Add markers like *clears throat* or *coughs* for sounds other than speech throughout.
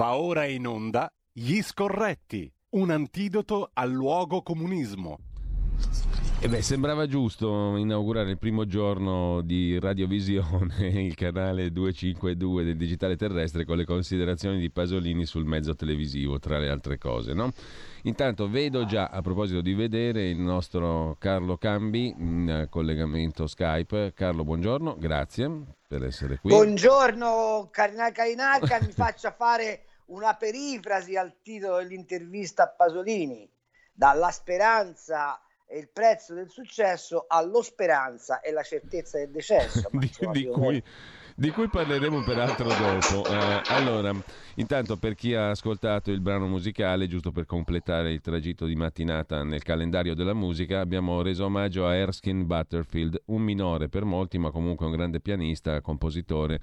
Va ora in onda Gli Scorretti, un antidoto al luogo comunismo. E beh, sembrava giusto inaugurare il primo giorno di Radiovisione, *laughs* il canale 252 del digitale terrestre, con le considerazioni di Pasolini sul mezzo televisivo, tra le altre cose, no? Intanto vedo già, a proposito di vedere, il nostro Carlo Cambi in collegamento Skype. Carlo, buongiorno, grazie per essere qui. Buongiorno, Cardinal Carinacca, mi faccia fare una perifrasi al titolo dell'intervista a Pasolini, dalla speranza e il prezzo del successo allo speranza e la certezza del decesso. *laughs* di, di, cui, di, cui, parleremo peraltro dopo. Eh, allora, intanto per chi ha ascoltato il brano musicale, giusto per completare il tragitto di mattinata nel calendario della musica, abbiamo reso omaggio a Erskine Butterfield, un minore per molti, ma comunque un grande pianista, compositore.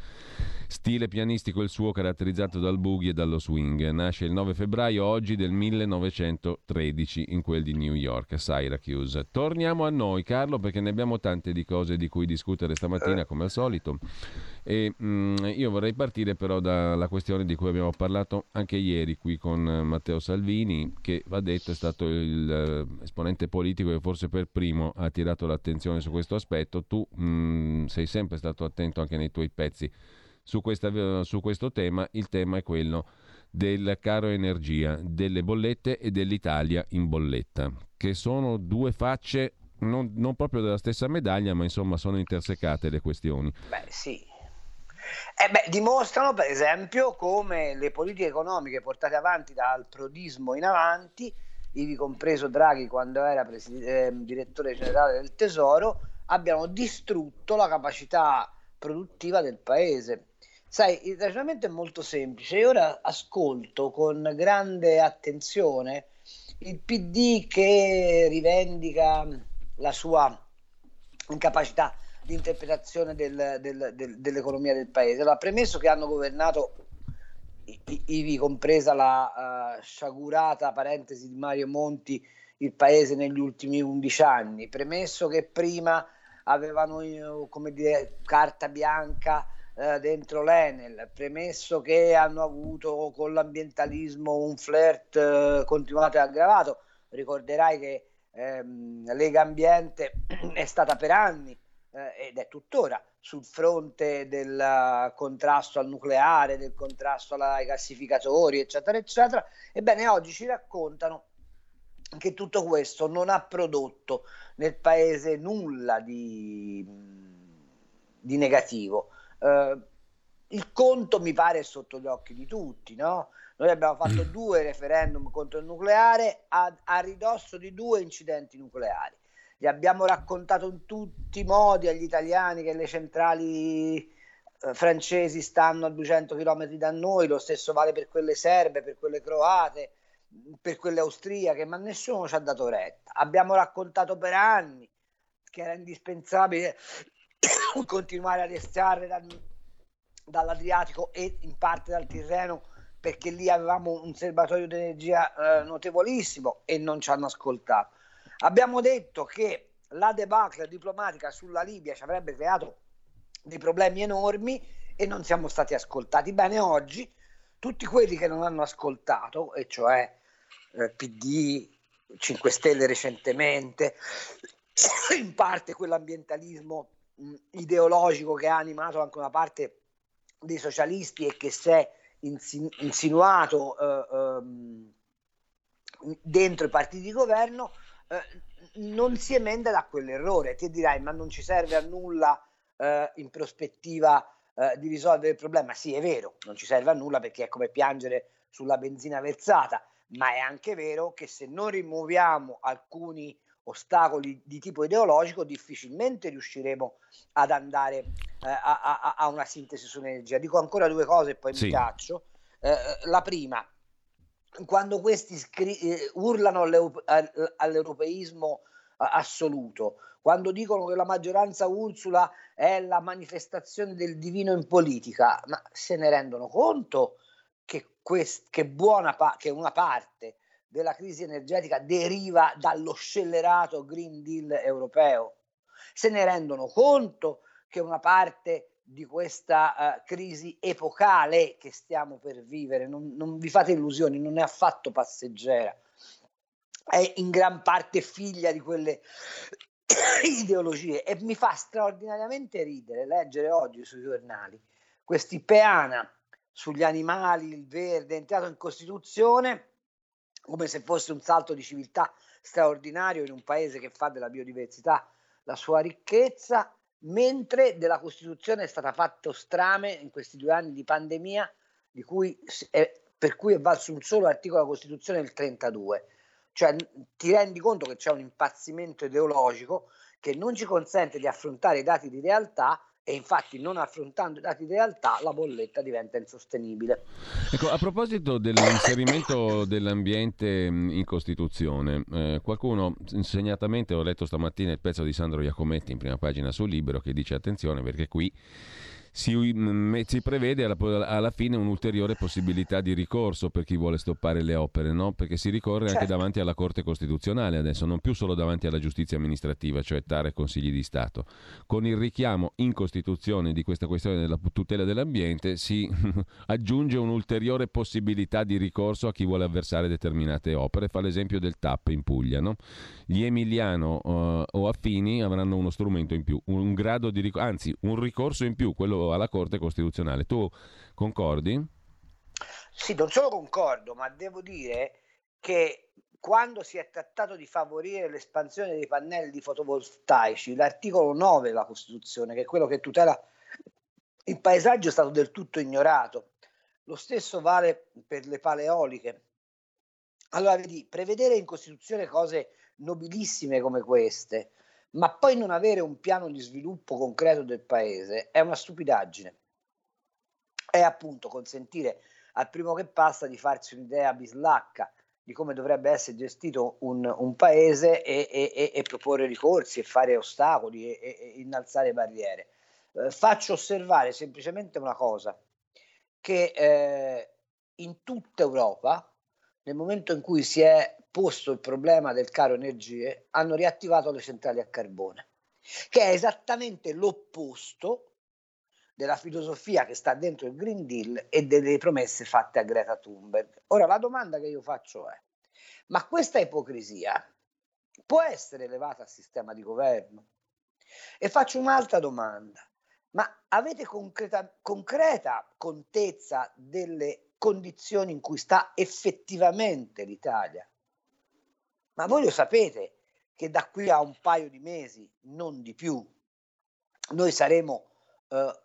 Stile pianistico il suo caratterizzato dal boogie e dallo swing. Nasce il 9 febbraio oggi del 1913 in quel di New York, Syracuse. Torniamo a noi, Carlo, perché ne abbiamo tante di cose di cui discutere stamattina, come al solito. E mh, mm, io vorrei partire però dalla questione di cui abbiamo parlato anche ieri qui con Matteo Salvini, che va detto è stato l'esponente uh, politico che forse per primo ha attirato l'attenzione su questo aspetto. Tu mh, mm, sei sempre stato attento anche nei tuoi pezzi su, questa, su questo tema. Il tema è quello del caro energia, delle bollette e dell'Italia in bolletta, che sono due facce non, non, proprio della stessa medaglia, ma insomma sono intersecate le questioni. Beh, sì, eh beh, dimostrano per esempio come le politiche economiche portate avanti dal prodismo in avanti, ivi compreso Draghi quando era presid- eh, direttore generale del Tesoro, abbiano distrutto la capacità produttiva del paese. Sai, il ragionamento è molto semplice. Io ora ascolto con grande attenzione il PD che rivendica la sua incapacità di interpretazione del, del, del, dell'economia del paese. Allora, premesso che hanno governato, ivi compresa la uh, sciagurata parentesi di Mario Monti, il paese negli ultimi 11 anni, premesso che prima avevano eh, come dire, carta bianca uh, dentro l'Enel, premesso che hanno avuto con l'ambientalismo un flirt uh, continuato e aggravato, ricorderai che ehm, Lega Ambiente *clears throat* è stata per anni eh, ed è tuttora sul fronte del contrasto al nucleare, del contrasto ai gassificatori, eccetera, eccetera. Ebbene, oggi ci raccontano che tutto questo non ha prodotto nel paese nulla di, di negativo. Eh, il conto mi pare sotto gli occhi di tutti, no? Noi abbiamo fatto mm. due referendum contro il nucleare a, a ridosso di due incidenti nucleari gli abbiamo raccontato in tutti i modi agli italiani che le centrali eh, francesi stanno a 200 km da noi, lo stesso vale per quelle serbe, per quelle croate, per quelle austriache, ma nessuno ci ha dato retta. Abbiamo raccontato per anni che era indispensabile *coughs* continuare ad estrarre dal, dall'Adriatico e in parte dal Tirreno perché lì avevamo un serbatoio di energia eh, notevolissimo e non ci hanno ascoltato. Abbiamo detto che la debacle diplomatica sulla Libia ci avrebbe creato dei problemi enormi e non siamo stati ascoltati. Bene, oggi tutti quelli che non hanno ascoltato, e cioè eh, PD, 5 Stelle recentemente, *clears throat* in parte quell'ambientalismo mh, ideologico che ha animato anche una parte dei socialisti e che si è insin- insinuato eh, ehm, dentro i partiti di governo, eh, non si emenda da quell'errore. Ti dirai, ma non ci serve a nulla eh, in prospettiva eh, di risolvere il problema. Sì, è vero, non ci serve a nulla perché è come piangere sulla benzina versata, ma è anche vero che se non rimuoviamo alcuni ostacoli di tipo ideologico, difficilmente riusciremo ad andare eh, a, a, a, una sintesi sull'energia. Dico ancora due cose e poi sì. mi taccio. Eh, la prima, quando questi scri- eh, urlano all'europeismo assoluto, quando dicono che la maggioranza Ursula è la manifestazione del divino in politica, ma se ne rendono conto che, quest- che, pa- che una parte della crisi energetica deriva dallo scellerato Green Deal europeo? Se ne rendono conto che una parte di questa uh, crisi epocale che stiamo per vivere. Non, non, vi fate illusioni, non è affatto passeggera. È in gran parte figlia di quelle *coughs* ideologie e mi fa straordinariamente ridere leggere oggi sui giornali questi peana sugli animali, il verde, è entrato in Costituzione come se fosse un salto di civiltà straordinario in un paese che fa della biodiversità la sua ricchezza, mentre della Costituzione è stata fatta strame in questi due anni di pandemia, di cui è, per cui è valso un solo articolo della Costituzione del 32. Cioè ti rendi conto che c'è un impazzimento ideologico che non ci consente di affrontare i dati di realtà e infatti non affrontando i dati di realtà la bolletta diventa insostenibile. Ecco, a proposito dell'inserimento dell'ambiente in Costituzione, eh, qualcuno segnatamente, ho letto stamattina il pezzo di Sandro Iacometti in prima pagina sul libro che dice attenzione perché qui si, si prevede alla, alla, fine un'ulteriore possibilità di ricorso per chi vuole stoppare le opere, no? perché si ricorre certo. anche davanti alla Corte Costituzionale adesso, non più solo davanti alla giustizia amministrativa, cioè TAR e Consigli di Stato. Con il richiamo in Costituzione di questa questione della tutela dell'ambiente si *laughs* aggiunge un'ulteriore possibilità di ricorso a chi vuole avversare determinate opere. Fa l'esempio del TAP in Puglia. No? Gli Emiliano uh, o affini avranno uno strumento in più, un grado di ricorso, anzi un ricorso in più, quello alla Corte Costituzionale. Tu concordi? Sì, non solo concordo, ma devo dire che quando si è trattato di favorire l'espansione dei pannelli fotovoltaici, l'articolo 9 della Costituzione, che è quello che tutela il paesaggio, è stato del tutto ignorato. Lo stesso vale per le pale eoliche. Allora, vedi, prevedere in Costituzione cose nobilissime come queste, ma poi non avere un piano di sviluppo concreto del paese è una stupidaggine. È appunto consentire al primo che passa di farsi un'idea bislacca di come dovrebbe essere gestito un, un paese e, e, e, proporre ricorsi e fare ostacoli e, innalzare barriere. Eh, faccio osservare semplicemente una cosa, che eh, in tutta Europa, nel momento in cui si è posto il problema del caro energie, hanno riattivato le centrali a carbone, che è esattamente l'opposto della filosofia che sta dentro il Green Deal e delle promesse fatte a Greta Thunberg. Ora la domanda che io faccio è, ma questa ipocrisia può essere elevata al sistema di governo? E faccio un'altra domanda, ma avete concreta, concreta contezza delle condizioni in cui sta effettivamente l'Italia? Ma voi lo sapete che da qui a un paio di mesi, non di più, noi saremo eh,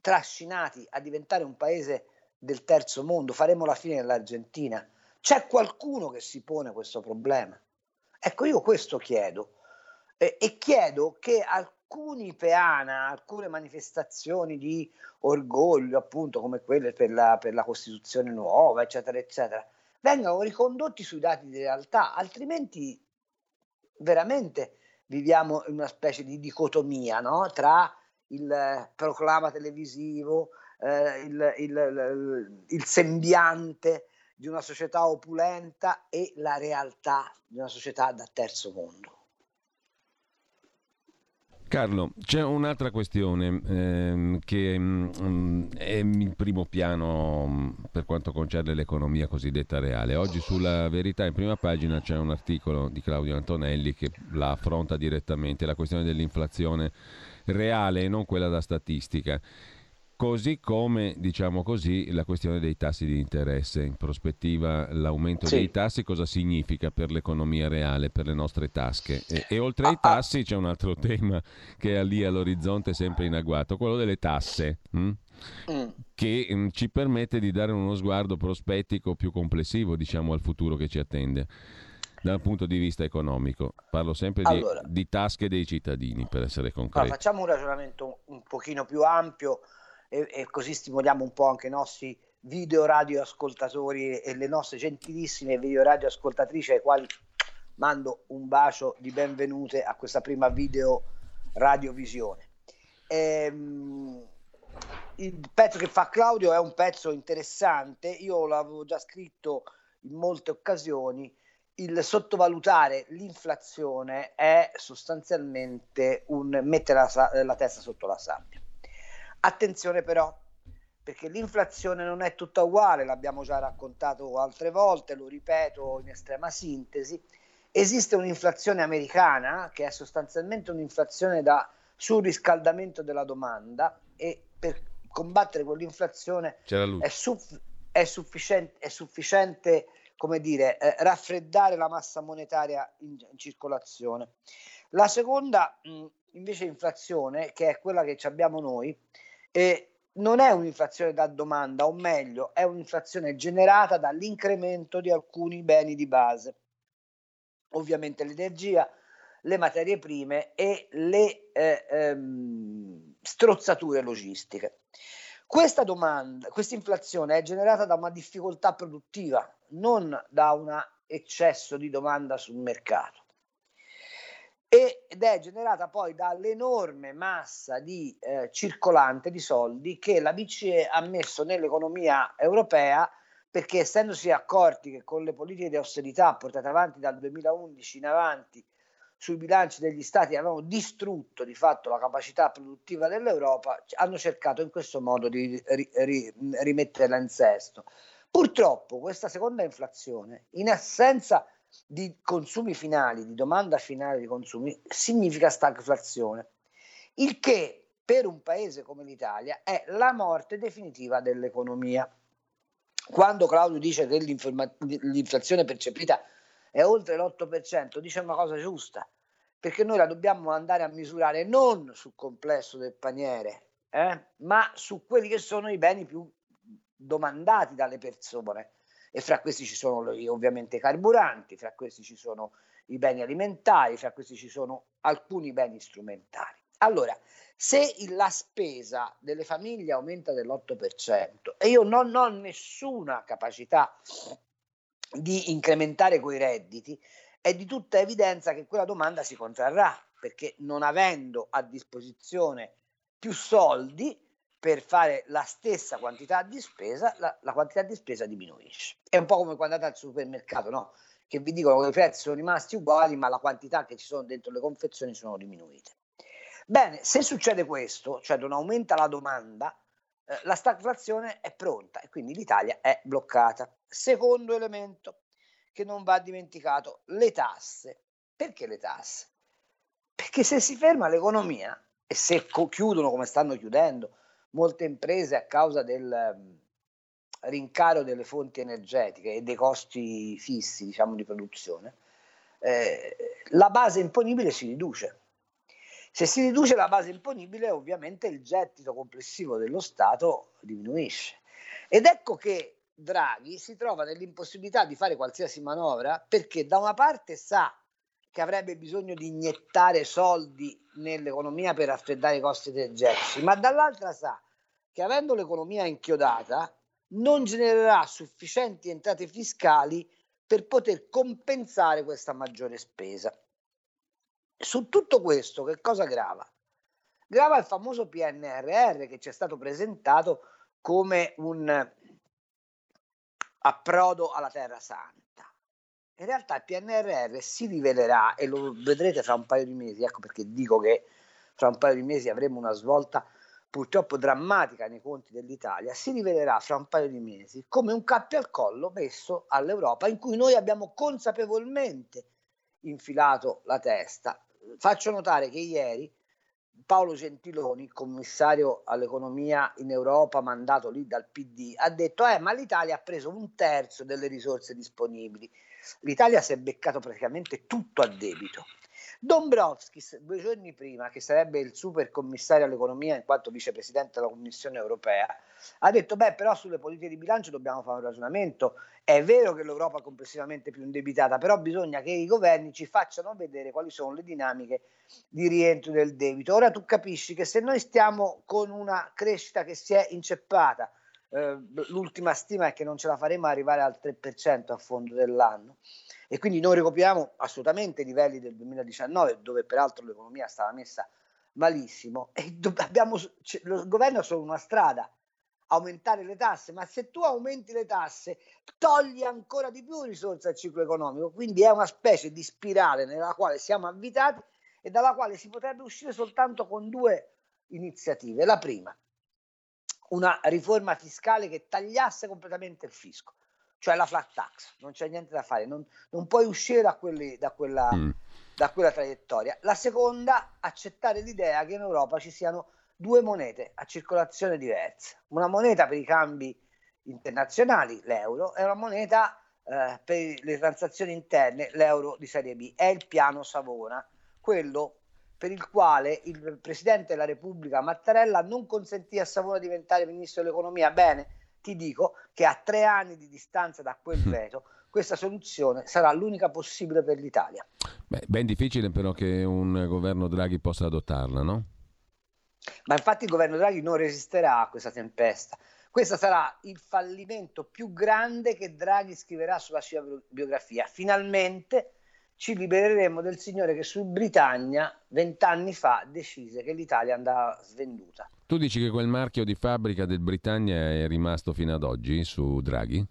trascinati a diventare un paese del terzo mondo, faremo la fine dell'Argentina. C'è qualcuno che si pone questo problema? Ecco, io questo chiedo eh, e chiedo che alcuni peana, alcune manifestazioni di orgoglio, appunto come quelle per la, per la Costituzione nuova, eccetera, eccetera, vengano ricondotti sui dati di realtà, altrimenti veramente viviamo in una specie di dicotomia no? tra il proclama televisivo, eh, il, il, il sembiante di una società opulenta e la realtà di una società da terzo mondo. Carlo, c'è un'altra questione ehm, che mh, mm, è in primo piano mh, mm, per quanto concerne l'economia cosiddetta reale. Oggi sulla Verità in prima pagina c'è un articolo di Claudio Antonelli che la affronta direttamente, la questione dell'inflazione reale e non quella da statistica. Così come, diciamo così, la questione dei tassi di interesse. In prospettiva l'aumento sì. dei tassi cosa significa per l'economia reale, per le nostre tasche? E, e oltre ai ah. tassi c'è un altro *laughs* tema che è lì all'orizzonte sempre in agguato, quello delle tasse. Hm? Mm. che mh, mm, ci permette di dare uno sguardo prospettico più complessivo diciamo, al futuro che ci attende dal punto di vista economico. Parlo sempre allora, di, di, tasche dei cittadini, per essere concreti. Allora, facciamo un ragionamento un pochino più ampio e, e così stimoliamo un po' anche i nostri video radio ascoltatori e le nostre gentilissime video radio ascoltatrici ai quali mando un bacio di benvenute a questa prima video radiovisione. Ehm, il pezzo che fa Claudio è un pezzo interessante, io l'avevo già scritto in molte occasioni, il sottovalutare l'inflazione è sostanzialmente un mettere la, la testa sotto la sabbia. Attenzione però, perché l'inflazione non è tutta uguale, l'abbiamo già raccontato altre volte, lo ripeto in estrema sintesi. Esiste un'inflazione americana che è sostanzialmente un'inflazione da surriscaldamento della domanda e per combattere quell'inflazione è, suff- è, sufficiente, è sufficiente come dire, eh, raffreddare la massa monetaria in, in circolazione. La seconda mh, invece inflazione, che è quella che abbiamo noi, eh, non è un'inflazione da domanda, o meglio, è un'inflazione generata dall'incremento di alcuni beni di base. Ovviamente l'energia, le materie prime e le eh, ehm, strozzature logistiche. Questa domanda, questa inflazione è generata da una difficoltà produttiva, non da un eccesso di domanda sul mercato ed è generata poi dall'enorme massa di eh, circolante di soldi che la BCE ha messo nell'economia europea perché essendosi accorti che con le politiche di austerità portate avanti dal 2011 in avanti sui bilanci degli stati avevano distrutto di fatto la capacità produttiva dell'Europa, hanno cercato in questo modo di ri, ri, rimetterla in sesto. Purtroppo questa seconda inflazione, in assenza consumi finali, di domanda finale di consumi, significa stagflazione, il che per un paese come l'Italia è la morte definitiva dell'economia. Quando Claudio dice che l'inflazione percepita è oltre l'8%, dice una cosa giusta, perché noi la dobbiamo andare a misurare non sul complesso del paniere, eh, ma su quelli che sono i beni più domandati dalle persone e fra questi ci sono ovviamente i carburanti, fra questi ci sono i beni alimentari, fra questi ci sono alcuni beni strumentali. Allora, se la spesa delle famiglie aumenta dell'8% e io non ho nessuna capacità di incrementare quei redditi, è di tutta evidenza che quella domanda si contrarrà, perché non avendo a disposizione più soldi, per fare la stessa quantità di spesa, la, la, quantità di spesa diminuisce. È un po' come quando andate al supermercato, no? Che vi dicono che i prezzi sono rimasti uguali, ma la quantità che ci sono dentro le confezioni sono diminuite. Bene, se succede questo, cioè non aumenta la domanda, eh, la stagflazione è pronta e quindi l'Italia è bloccata. Secondo elemento che non va dimenticato, le tasse. Perché le tasse? Perché se si ferma l'economia e se co- chiudono come stanno chiudendo, molte imprese a causa del um, rincaro delle fonti energetiche e dei costi fissi diciamo, di produzione, eh, la base imponibile si riduce. Se si riduce la base imponibile, ovviamente il gettito complessivo dello Stato diminuisce. Ed ecco che Draghi si trova nell'impossibilità di fare qualsiasi manovra perché da una parte sa che avrebbe bisogno di iniettare soldi nell'economia per raffreddare i costi energetici, ma dall'altra sa che avendo l'economia inchiodata non genererà sufficienti entrate fiscali per poter compensare questa maggiore spesa. Su tutto questo che cosa grava? Grava il famoso PNRR che ci è stato presentato come un approdo alla Terra Santa. In realtà il PNRR si rivelerà, e lo vedrete fra un paio di mesi, ecco perché dico che fra un paio di mesi avremo una svolta purtroppo drammatica nei conti dell'Italia, si rivelerà fra un paio di mesi come un cappio al collo messo all'Europa in cui noi abbiamo consapevolmente infilato la testa. Faccio notare che ieri Paolo Gentiloni, commissario all'economia in Europa, mandato lì dal PD, ha detto: eh, ma l'Italia ha preso un terzo delle risorse disponibili. L'Italia si è beccato praticamente tutto a debito. Dombrovskis, due giorni prima, che sarebbe il super commissario all'economia in quanto vicepresidente della Commissione europea, ha detto: Beh, però sulle politiche di bilancio dobbiamo fare un ragionamento. È vero che l'Europa è complessivamente più indebitata, però bisogna che i governi ci facciano vedere quali sono le dinamiche di rientro del debito. Ora tu capisci che se noi stiamo con una crescita che si è inceppata, eh, l'ultima stima è che non ce la faremo arrivare al 3% a fondo dell'anno e quindi noi recuperiamo assolutamente i livelli del 2019 dove peraltro l'economia stava messa malissimo e abbiamo, lo governo ha solo una strada aumentare le tasse, ma se tu aumenti le tasse togli ancora di più risorse al ciclo economico, quindi è una specie di spirale nella quale siamo avvitati e dalla quale si potrebbe uscire soltanto con due iniziative. La prima, una riforma fiscale che tagliasse completamente il fisco, cioè la flat tax, non c'è niente da fare, non, non puoi uscire da, quelli, da, quella, mm. da quella traiettoria. La seconda, accettare l'idea che in Europa ci siano due monete a circolazione diversa, una moneta per i cambi internazionali, l'euro, e una moneta eh, per le transazioni interne, l'euro di serie B. È il piano Savona, quello per il quale il Presidente della Repubblica Mattarella non consentì a Savona di diventare Ministro dell'Economia. Bene, ti dico che a tre anni di distanza da quel mm. veto questa soluzione sarà l'unica possibile per l'Italia. Beh, ben difficile però che un governo Draghi possa adottarla, no? Ma infatti il governo Draghi non resisterà a questa tempesta. Questo sarà il fallimento più grande che Draghi scriverà sulla sua biografia. Finalmente ci libereremo del signore che su Britannia vent'anni fa decise che l'Italia andava svenduta. Tu dici che quel marchio di fabbrica del Britannia è rimasto fino ad oggi su Draghi?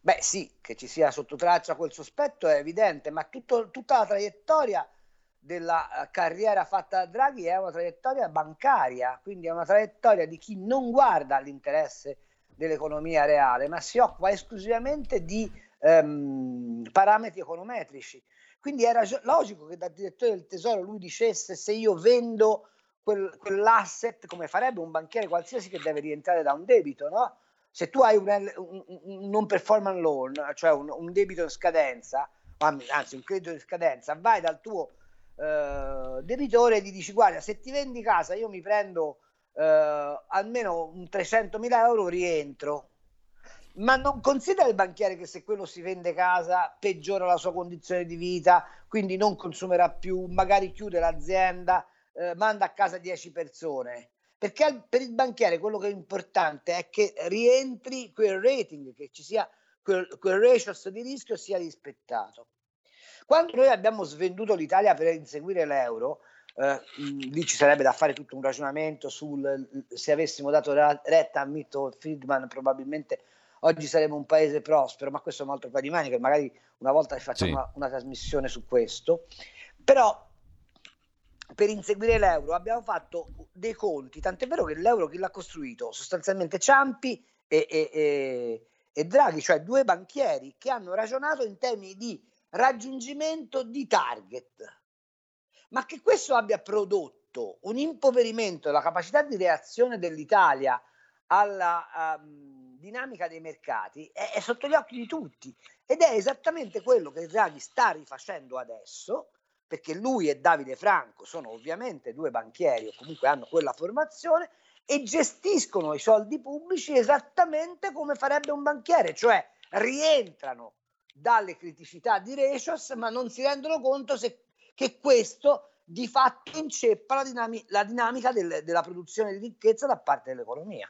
Beh sì, che ci sia sotto traccia quel sospetto è evidente, ma tutto, tutta la traiettoria della eh, carriera fatta da Draghi è una traiettoria bancaria, quindi è una traiettoria di chi non guarda all'interesse dell'economia reale, ma si occupa esclusivamente di ehm, parametri econometrici. Quindi era logico che da direttore del tesoro lui dicesse se io vendo quel, quell'asset, come farebbe un banchiere qualsiasi che deve rientrare da un debito, no? Se tu hai un, un, un non performance loan, cioè un, un, debito in scadenza, anzi un credito in scadenza, vai dal tuo eh, debitore e gli dici guarda se ti vendi casa io mi prendo eh, almeno un 300.000 euro rientro ma non considera il banchiere che se quello si vende casa peggiora la sua condizione di vita, quindi non consumerà più, magari chiude l'azienda, eh, manda a casa 10 persone. Perché al, per il banchiere quello che è importante è che rientri quel rating, che ci sia quel, quel ratio di rischio sia rispettato. Quando noi abbiamo svenduto l'Italia per inseguire l'euro, eh, lì ci sarebbe da fare tutto un ragionamento sul se avessimo dato retta a Milton Friedman probabilmente oggi saremo un paese prospero, ma questo è un altro paio di maniche, magari una volta facciamo sì. una, una trasmissione su questo. Però per inseguire l'euro abbiamo fatto dei conti, tant'è vero che l'euro chi l'ha costruito? Sostanzialmente Ciampi e, e, e, e, Draghi, cioè due banchieri che hanno ragionato in termini di raggiungimento di target. Ma che questo abbia prodotto un impoverimento della capacità di reazione dell'Italia alla um, dinamica dei mercati è, è, sotto gli occhi di tutti ed è esattamente quello che Draghi sta rifacendo adesso perché lui e Davide Franco sono ovviamente due banchieri o comunque hanno quella formazione e gestiscono i soldi pubblici esattamente come farebbe un banchiere, cioè rientrano dalle criticità di Recios, ma non si rendono conto se, che questo di fatto inceppa la, dinami- la dinamica del, della produzione di ricchezza da parte dell'economia.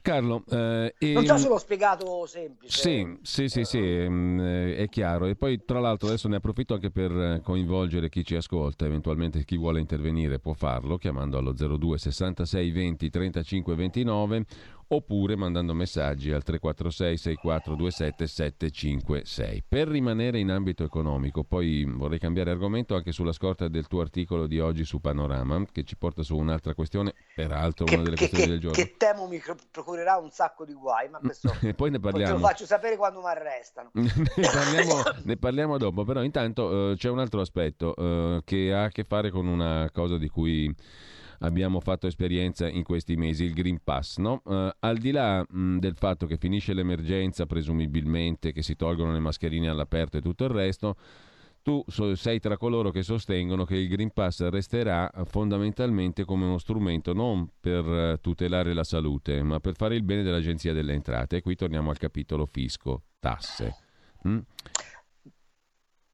Carlo, eh, e... non so se l'ho spiegato semplice. Sì, sì, sì, sì mm, eh, è chiaro. E poi, tra l'altro, adesso ne approfitto anche per coinvolgere chi ci ascolta, eventualmente chi vuole intervenire può farlo chiamando allo 02 66 20 35 29 oppure mandando messaggi al 346 6427 756. Per rimanere in ambito economico, poi vorrei cambiare argomento anche sulla scorta del tuo articolo di oggi su Panorama, che ci porta su un'altra questione, peraltro che, una delle che, questioni che, del giorno. Che temo mi procurerà un sacco di guai, ma questo *laughs* e poi ne parliamo. Poi te lo faccio sapere quando mi arrestano. *laughs* ne, parliamo, ne, parliamo, dopo, però intanto uh, c'è un altro aspetto uh, che ha a che fare con una cosa di cui abbiamo fatto esperienza in questi mesi, il Green Pass. No? Uh, al di là mh, del fatto che finisce l'emergenza, presumibilmente, che si tolgono le mascherine all'aperto e tutto il resto, tu sei tra coloro che sostengono che il Green Pass resterà fondamentalmente come uno strumento non per eh, tutelare la salute, ma per fare il bene dell'Agenzia delle Entrate. E qui torniamo al capitolo fisco, tasse. Mm?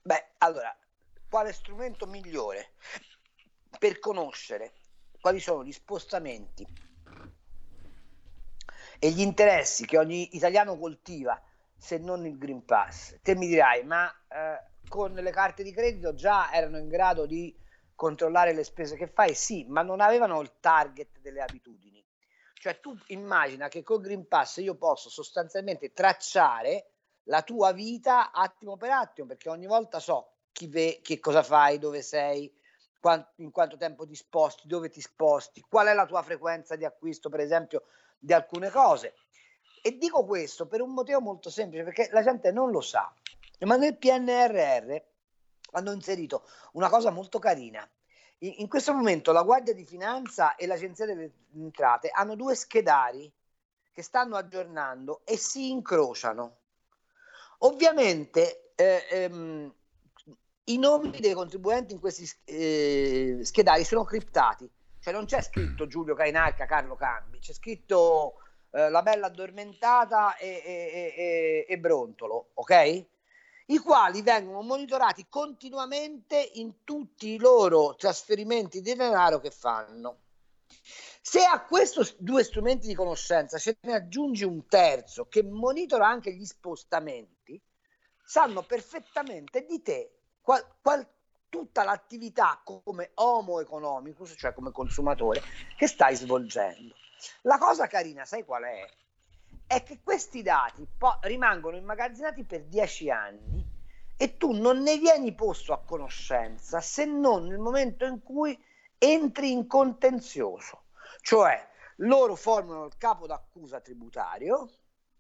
Beh, allora, quale strumento migliore per conoscere quali sono gli spostamenti e gli interessi che ogni italiano coltiva se non il Green Pass. Te mi dirai, ma eh, con le carte di credito già erano in grado di controllare le spese che fai? Sì, ma non avevano il target delle abitudini. Cioè tu immagina che col Green Pass io posso sostanzialmente tracciare la tua vita attimo per attimo, perché ogni volta so chi ve, che cosa fai, dove sei, in quanto tempo ti sposti, dove ti sposti, qual è la tua frequenza di acquisto, per esempio, di alcune cose. E dico questo per un motivo molto semplice, perché la gente non lo sa, ma nel PNRR hanno inserito una cosa molto carina. In, in questo momento la Guardia di Finanza e l'Agenzia delle Entrate hanno due schedari che stanno aggiornando e si incrociano. Ovviamente eh, ehm, i nomi dei contribuenti in questi eh, schedari sono criptati, cioè non c'è scritto *clears throat* Giulio Cainarca, Carlo Cambi, c'è scritto eh, La Bella Addormentata e, e, e, e Brontolo, ok? I quali vengono monitorati continuamente in tutti i loro trasferimenti di denaro che fanno. Se a questi due strumenti di conoscenza ce ne aggiungi un terzo che monitora anche gli spostamenti, sanno perfettamente di te qual, qual, tutta l'attività come homo economicus, cioè come consumatore, che stai svolgendo. La cosa carina, sai qual è? È che questi dati po- rimangono immagazzinati per dieci anni e tu non ne vieni posto a conoscenza se non nel momento in cui entri in contenzioso, cioè loro formano il capo d'accusa tributario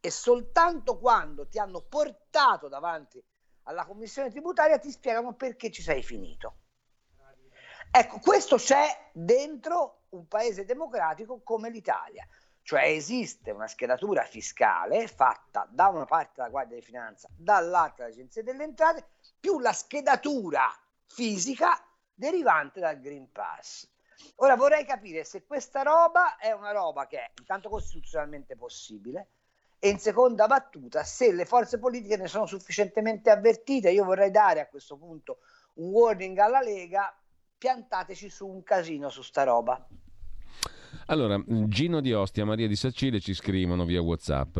e soltanto quando ti hanno portato davanti alla commissione tributaria ti spiegano perché ci sei finito. Ecco, questo c'è dentro un paese democratico come l'Italia, cioè esiste una schedatura fiscale fatta da una parte dalla Guardia di Finanza, dall'altra dall'Agenzia delle Entrate, più la schedatura fisica derivante dal Green Pass. Ora vorrei capire se questa roba è una roba che è intanto costituzionalmente possibile, e in seconda battuta, se le forze politiche ne sono sufficientemente avvertite, io vorrei dare a questo punto un warning alla Lega, piantateci su un casino su sta roba. Allora, Gino di Ostia, Maria di Sacile ci scrivono via WhatsApp.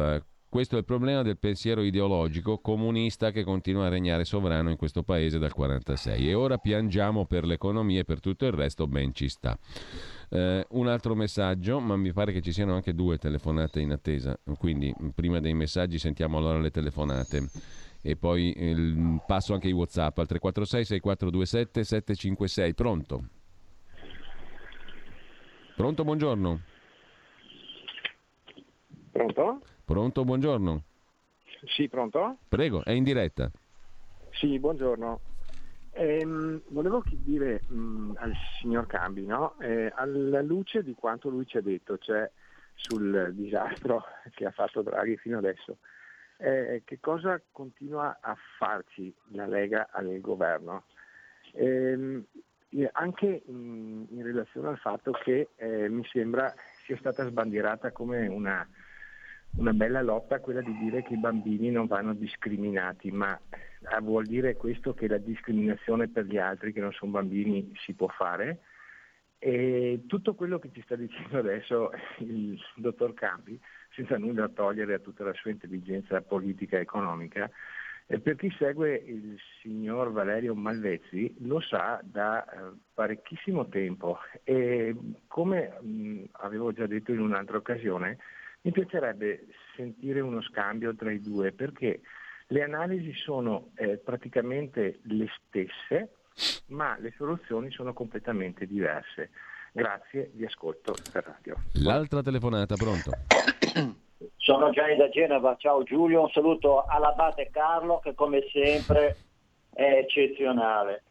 Questo è il problema del pensiero ideologico comunista che continua a regnare sovrano in questo paese dal 1946 e ora piangiamo per l'economia e per tutto il resto ben ci sta. Eh, un altro messaggio, ma mi pare che ci siano anche due telefonate in attesa, quindi prima dei messaggi sentiamo allora le telefonate e poi il, passo anche i WhatsApp al 346 6427 756. Pronto? Pronto, buongiorno. Pronto? Pronto, buongiorno. Sì, pronto? Prego, è in diretta. Sì, buongiorno. Ehm, volevo dire mh, mm, al signor Cambi, no? eh, alla luce di quanto lui ci ha detto, cioè sul disastro *laughs* che ha fatto Draghi fino adesso, eh, che cosa continua a farci la Lega al governo? Eh, anche in, in, relazione al fatto che eh, mi sembra sia stata sbandierata come una una bella lotta quella di dire che i bambini non vanno discriminati, ma eh, vuol dire questo che la discriminazione per gli altri che non sono bambini si può fare? E tutto quello che ci sta dicendo adesso il dottor Campi, senza nulla togliere a tutta la sua intelligenza politica e economica, per chi segue il signor Valerio Malvezzi lo sa da eh, parecchissimo tempo e come mh, avevo già detto in un'altra occasione, mi piacerebbe sentire uno scambio tra i due perché le analisi sono eh, praticamente le stesse, ma le soluzioni sono completamente diverse. Grazie, vi ascolto per radio. L'altra telefonata, pronto? *coughs* Sono Gianni da Genova, ciao Giulio, un saluto all'Abate Carlo che come sempre è eccezionale.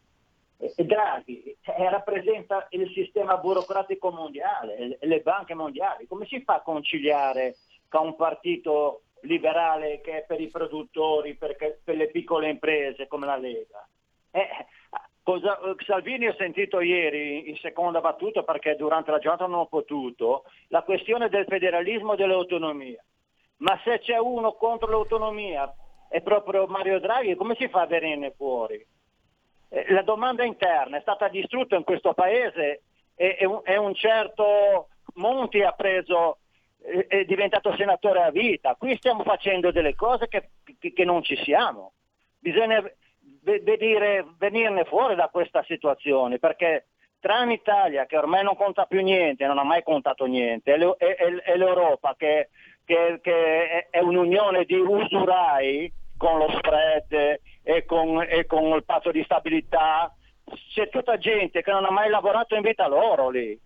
Draghi eh, rappresenta il sistema burocratico mondiale, le banche mondiali. Come si fa a conciliare con un partito liberale che è per i produttori, per, per le piccole imprese come la Lega? Eh, cosa, Salvini ho sentito ieri in seconda battuta perché durante la giornata non ho potuto, la questione del federalismo e dell'autonomia. Ma se c'è uno contro l'autonomia è proprio Mario Draghi, come si fa a venirne fuori? Eh, la domanda interna è stata distrutta in questo paese e, e, un, e un, certo Monti ha preso, è, è diventato senatore a vita. Qui stiamo facendo delle cose che, che, non ci siamo. Bisogna vedere, venirne fuori da questa situazione perché tra l'Italia che ormai non conta più niente, non ha mai contato niente, e l'Europa che, che, che è un'unione di usurai con lo spread e con, e con il patto di stabilità c'è tutta gente che non ha mai lavorato in vita loro lì.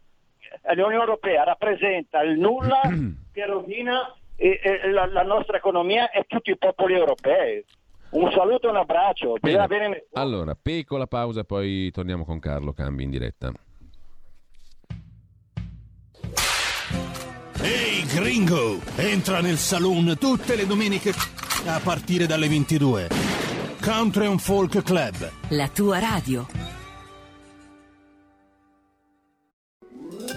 L'Unione Europea rappresenta il nulla *clears throat* che rovina e, e la, la, nostra economia e tutti i popoli europei. Un saluto e un abbraccio. Bene. Bene... Allora, piccola pausa, poi torniamo con Carlo Cambi in diretta. Ehi hey gringo, entra nel saloon tutte le domeniche a partire dalle 22. Country and Folk Club. La tua radio.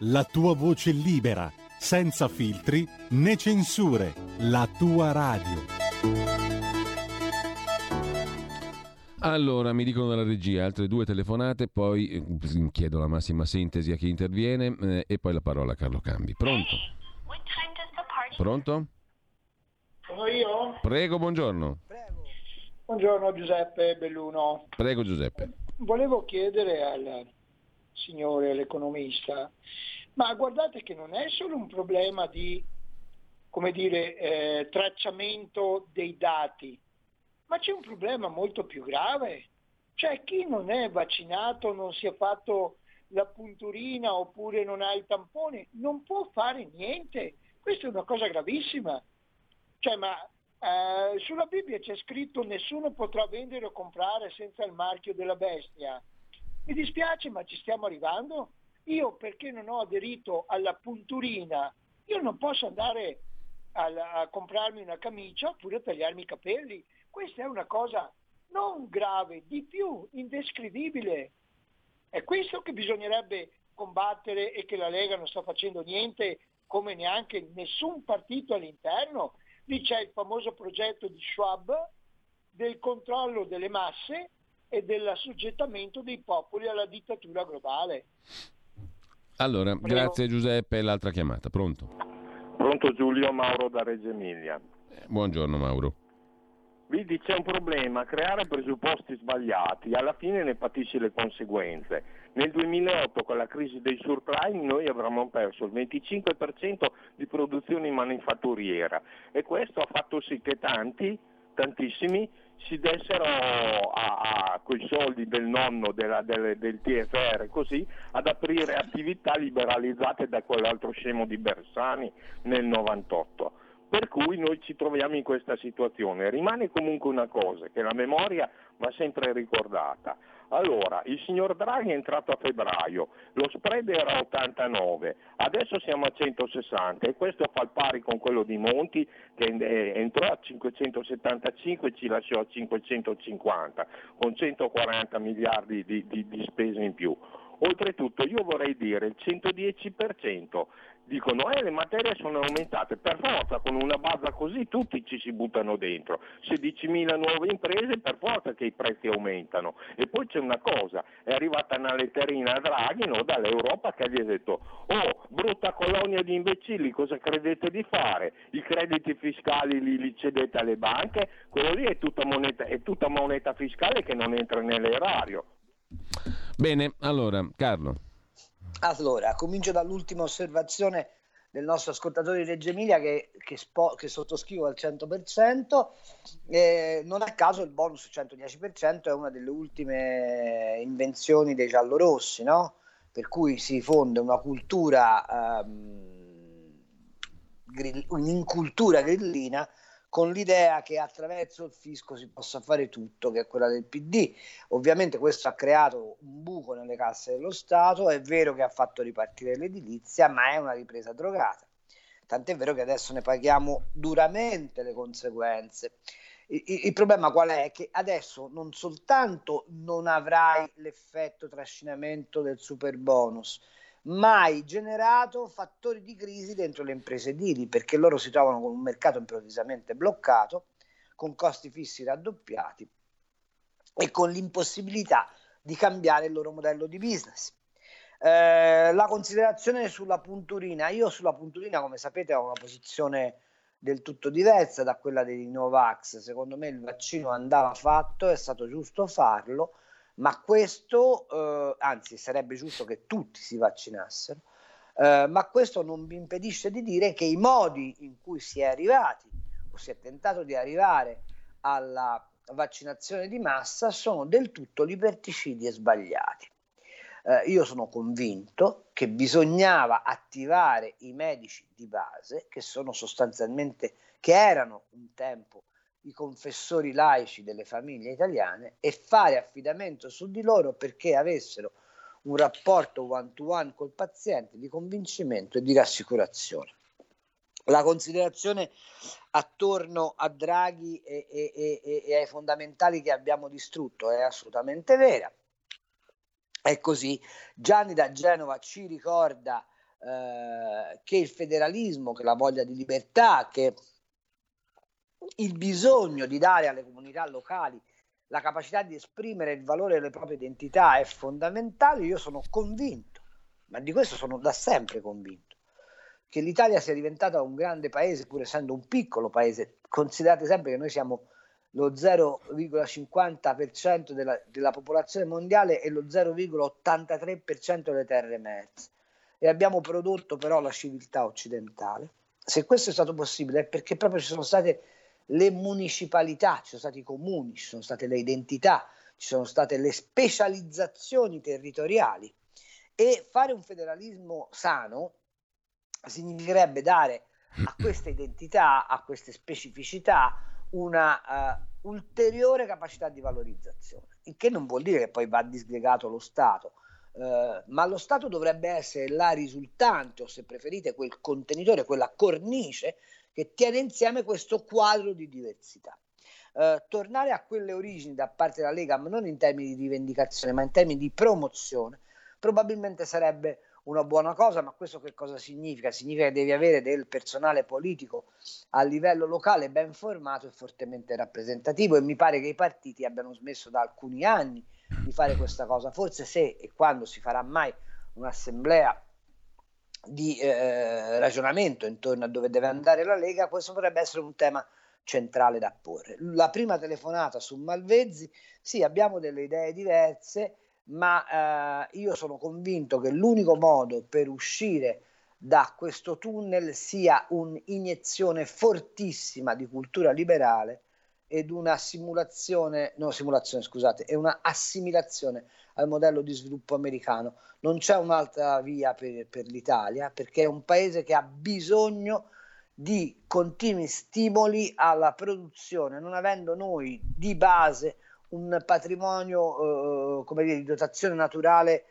la tua voce libera, senza filtri né censure, la tua radio. Allora, mi dicono dalla regia altre due telefonate, poi eh, chiedo la massima sintesi a chi interviene eh, e poi la parola a Carlo Cambi. Pronto? Pronto? Sono io? Prego, buongiorno. Prego. Buongiorno Giuseppe Belluno. Prego Giuseppe. Volevo chiedere al signore l'economista ma guardate che non è solo un problema di come dire, eh, tracciamento dei dati, ma c'è un problema molto più grave. Cioè chi non è vaccinato, non si è fatto la punturina oppure non ha il tampone, non può fare niente. Questa è una cosa gravissima. Cioè, ma eh, sulla Bibbia c'è scritto nessuno potrà vendere o comprare senza il marchio della bestia. Mi dispiace, ma ci stiamo arrivando? Io perché non ho aderito alla punturina, io non posso andare a, a comprarmi una camicia oppure a tagliarmi i capelli. Questa è una cosa non grave, di più indescrivibile. È questo che bisognerebbe combattere e che la Lega non sta facendo niente, come neanche nessun partito all'interno. Lì c'è il famoso progetto di Schwab del controllo delle masse e dell'assoggettamento dei popoli alla dittatura globale. Allora, Prego. grazie Giuseppe, l'altra chiamata, pronto? Pronto Giulio Mauro da Reggio Emilia. Eh, buongiorno Mauro. Vedi, c'è un problema, creare presupposti sbagliati, alla fine ne patisci le conseguenze. Nel 2008 con la crisi dei subprime noi avremmo perso il 25% di produzione manifatturiera e questo ha fatto sì che tanti, tantissimi, si dessero a, a quei soldi del nonno della, del, del, TFR così ad aprire attività liberalizzate da quell'altro scemo di Bersani nel 98. Per cui noi ci troviamo in questa situazione. Rimane comunque una cosa, che la memoria va sempre ricordata. Allora, il signor Draghi è entrato a febbraio, lo spread era 89, adesso siamo a 160 e questo fa il pari con quello di Monti che entrò a 575 e ci lasciò a 550 con 140 miliardi di, di, di spese in più. Oltretutto io vorrei dire il 110% dicono eh le materie sono aumentate, per forza con una base così tutti ci si buttano dentro, 16.000 nuove imprese per forza che i prezzi aumentano e poi c'è una cosa, è arrivata una letterina a Draghi no, dall'Europa che gli ha detto oh brutta colonia di imbecilli cosa credete di fare? I crediti fiscali li, li cedete alle banche, quello lì è tutta, moneta, è tutta moneta fiscale che non entra nell'erario. Bene, allora Carlo. Allora, comincio dall'ultima osservazione del nostro ascoltatore di Reggio Emilia che, che, spo, che sottoscrivo al 100%. Eh, non a caso il bonus 110% è una delle ultime invenzioni dei giallorossi, no? per cui si fonde una cultura, um, grill, un'incultura grillina con l'idea che attraverso il fisco si possa fare tutto, che è quella del PD. Ovviamente questo ha creato un buco nelle casse dello Stato, è vero che ha fatto ripartire l'edilizia, ma è una ripresa drogata. Tant'è vero che adesso ne paghiamo duramente le conseguenze. Il, problema qual è? Che adesso non soltanto non avrai l'effetto trascinamento del super bonus, mai generato fattori di crisi dentro le imprese edili perché loro si trovano con un mercato improvvisamente bloccato, con costi fissi raddoppiati e con l'impossibilità di cambiare il loro modello di business. Eh, la considerazione sulla punturina, io sulla punturina come sapete ho una posizione del tutto diversa da quella dei Novax, secondo me il vaccino andava fatto, è stato giusto farlo, ma questo, eh, anzi sarebbe giusto che tutti si vaccinassero, eh, ma questo non vi impedisce di dire che i modi in cui si è arrivati o si è tentato di arrivare alla vaccinazione di massa sono del tutto liberticidi e sbagliati. Eh, io sono convinto che bisognava attivare i medici di base, che sono sostanzialmente, che erano un tempo i confessori laici delle famiglie italiane, e fare affidamento su di loro perché avessero un rapporto one to one col paziente di convincimento e di rassicurazione la considerazione attorno a Draghi e, e, e, e, ai fondamentali che abbiamo distrutto è assolutamente vera. È così. Gianni da Genova ci ricorda eh, che il federalismo, che la voglia di libertà, che il bisogno di dare alle comunità locali la capacità di esprimere il valore delle proprie identità è fondamentale. Io sono convinto, ma di questo sono da sempre convinto che l'Italia sia diventata un grande paese, pur essendo un piccolo paese. Considerate sempre che noi siamo lo 0,50% della, della popolazione mondiale e lo 0,83% delle terre emerse. E abbiamo prodotto però la civiltà occidentale. Se questo è stato possibile è perché proprio ci sono state le municipalità, ci sono stati i comuni, ci sono state le identità, ci sono state le specializzazioni territoriali. E fare un federalismo sano significherebbe dare a *clears throat* queste identità, a queste specificità, una uh, ulteriore capacità di valorizzazione, il che non vuol dire che poi va disgregato lo Stato, uh, ma lo Stato dovrebbe essere la risultante, o se preferite quel contenitore, quella cornice che tiene insieme questo quadro di diversità. Uh, tornare a quelle origini da parte della Lega, non in termini di rivendicazione, ma in termini di promozione, probabilmente sarebbe una buona cosa, ma questo che cosa significa? Significa che devi avere del personale politico a livello locale ben formato e fortemente rappresentativo e mi pare che i partiti abbiano smesso da alcuni anni di fare questa cosa. Forse se e quando si farà mai un'assemblea di eh, ragionamento intorno a dove deve andare la Lega, questo potrebbe essere un tema centrale da porre. La prima telefonata su Malvezzi, sì, abbiamo delle idee diverse, ma eh, io sono convinto che l'unico modo per uscire da questo tunnel sia un'iniezione fortissima di cultura liberale ed una simulazione, no simulazione scusate, e una assimilazione al modello di sviluppo americano. Non c'è un'altra via per, per l'Italia perché è un paese che ha bisogno di continui stimoli alla produzione, non avendo noi di base un patrimonio eh, come dire, di dotazione naturale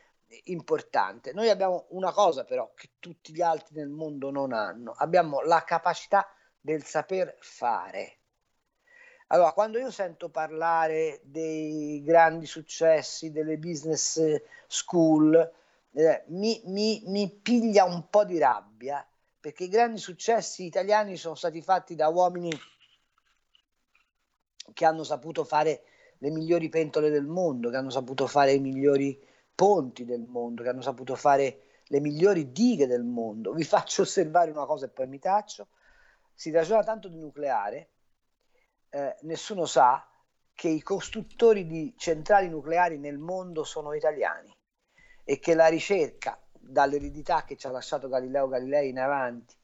importante. Noi abbiamo una cosa però che tutti gli altri nel mondo non hanno, abbiamo la capacità del saper fare. Allora, quando io sento parlare dei grandi successi, delle business school, eh, mi, mi, mi piglia un po' di rabbia perché i grandi successi italiani sono stati fatti da uomini che hanno saputo fare le migliori pentole del mondo, che hanno saputo fare i migliori ponti del mondo, che hanno saputo fare le migliori dighe del mondo. Vi faccio osservare una cosa e poi mi taccio. Si ragiona tanto di nucleare, eh, nessuno sa che i costruttori di centrali nucleari nel mondo sono italiani e che la ricerca dall'eredità che ci ha lasciato Galileo Galilei in avanti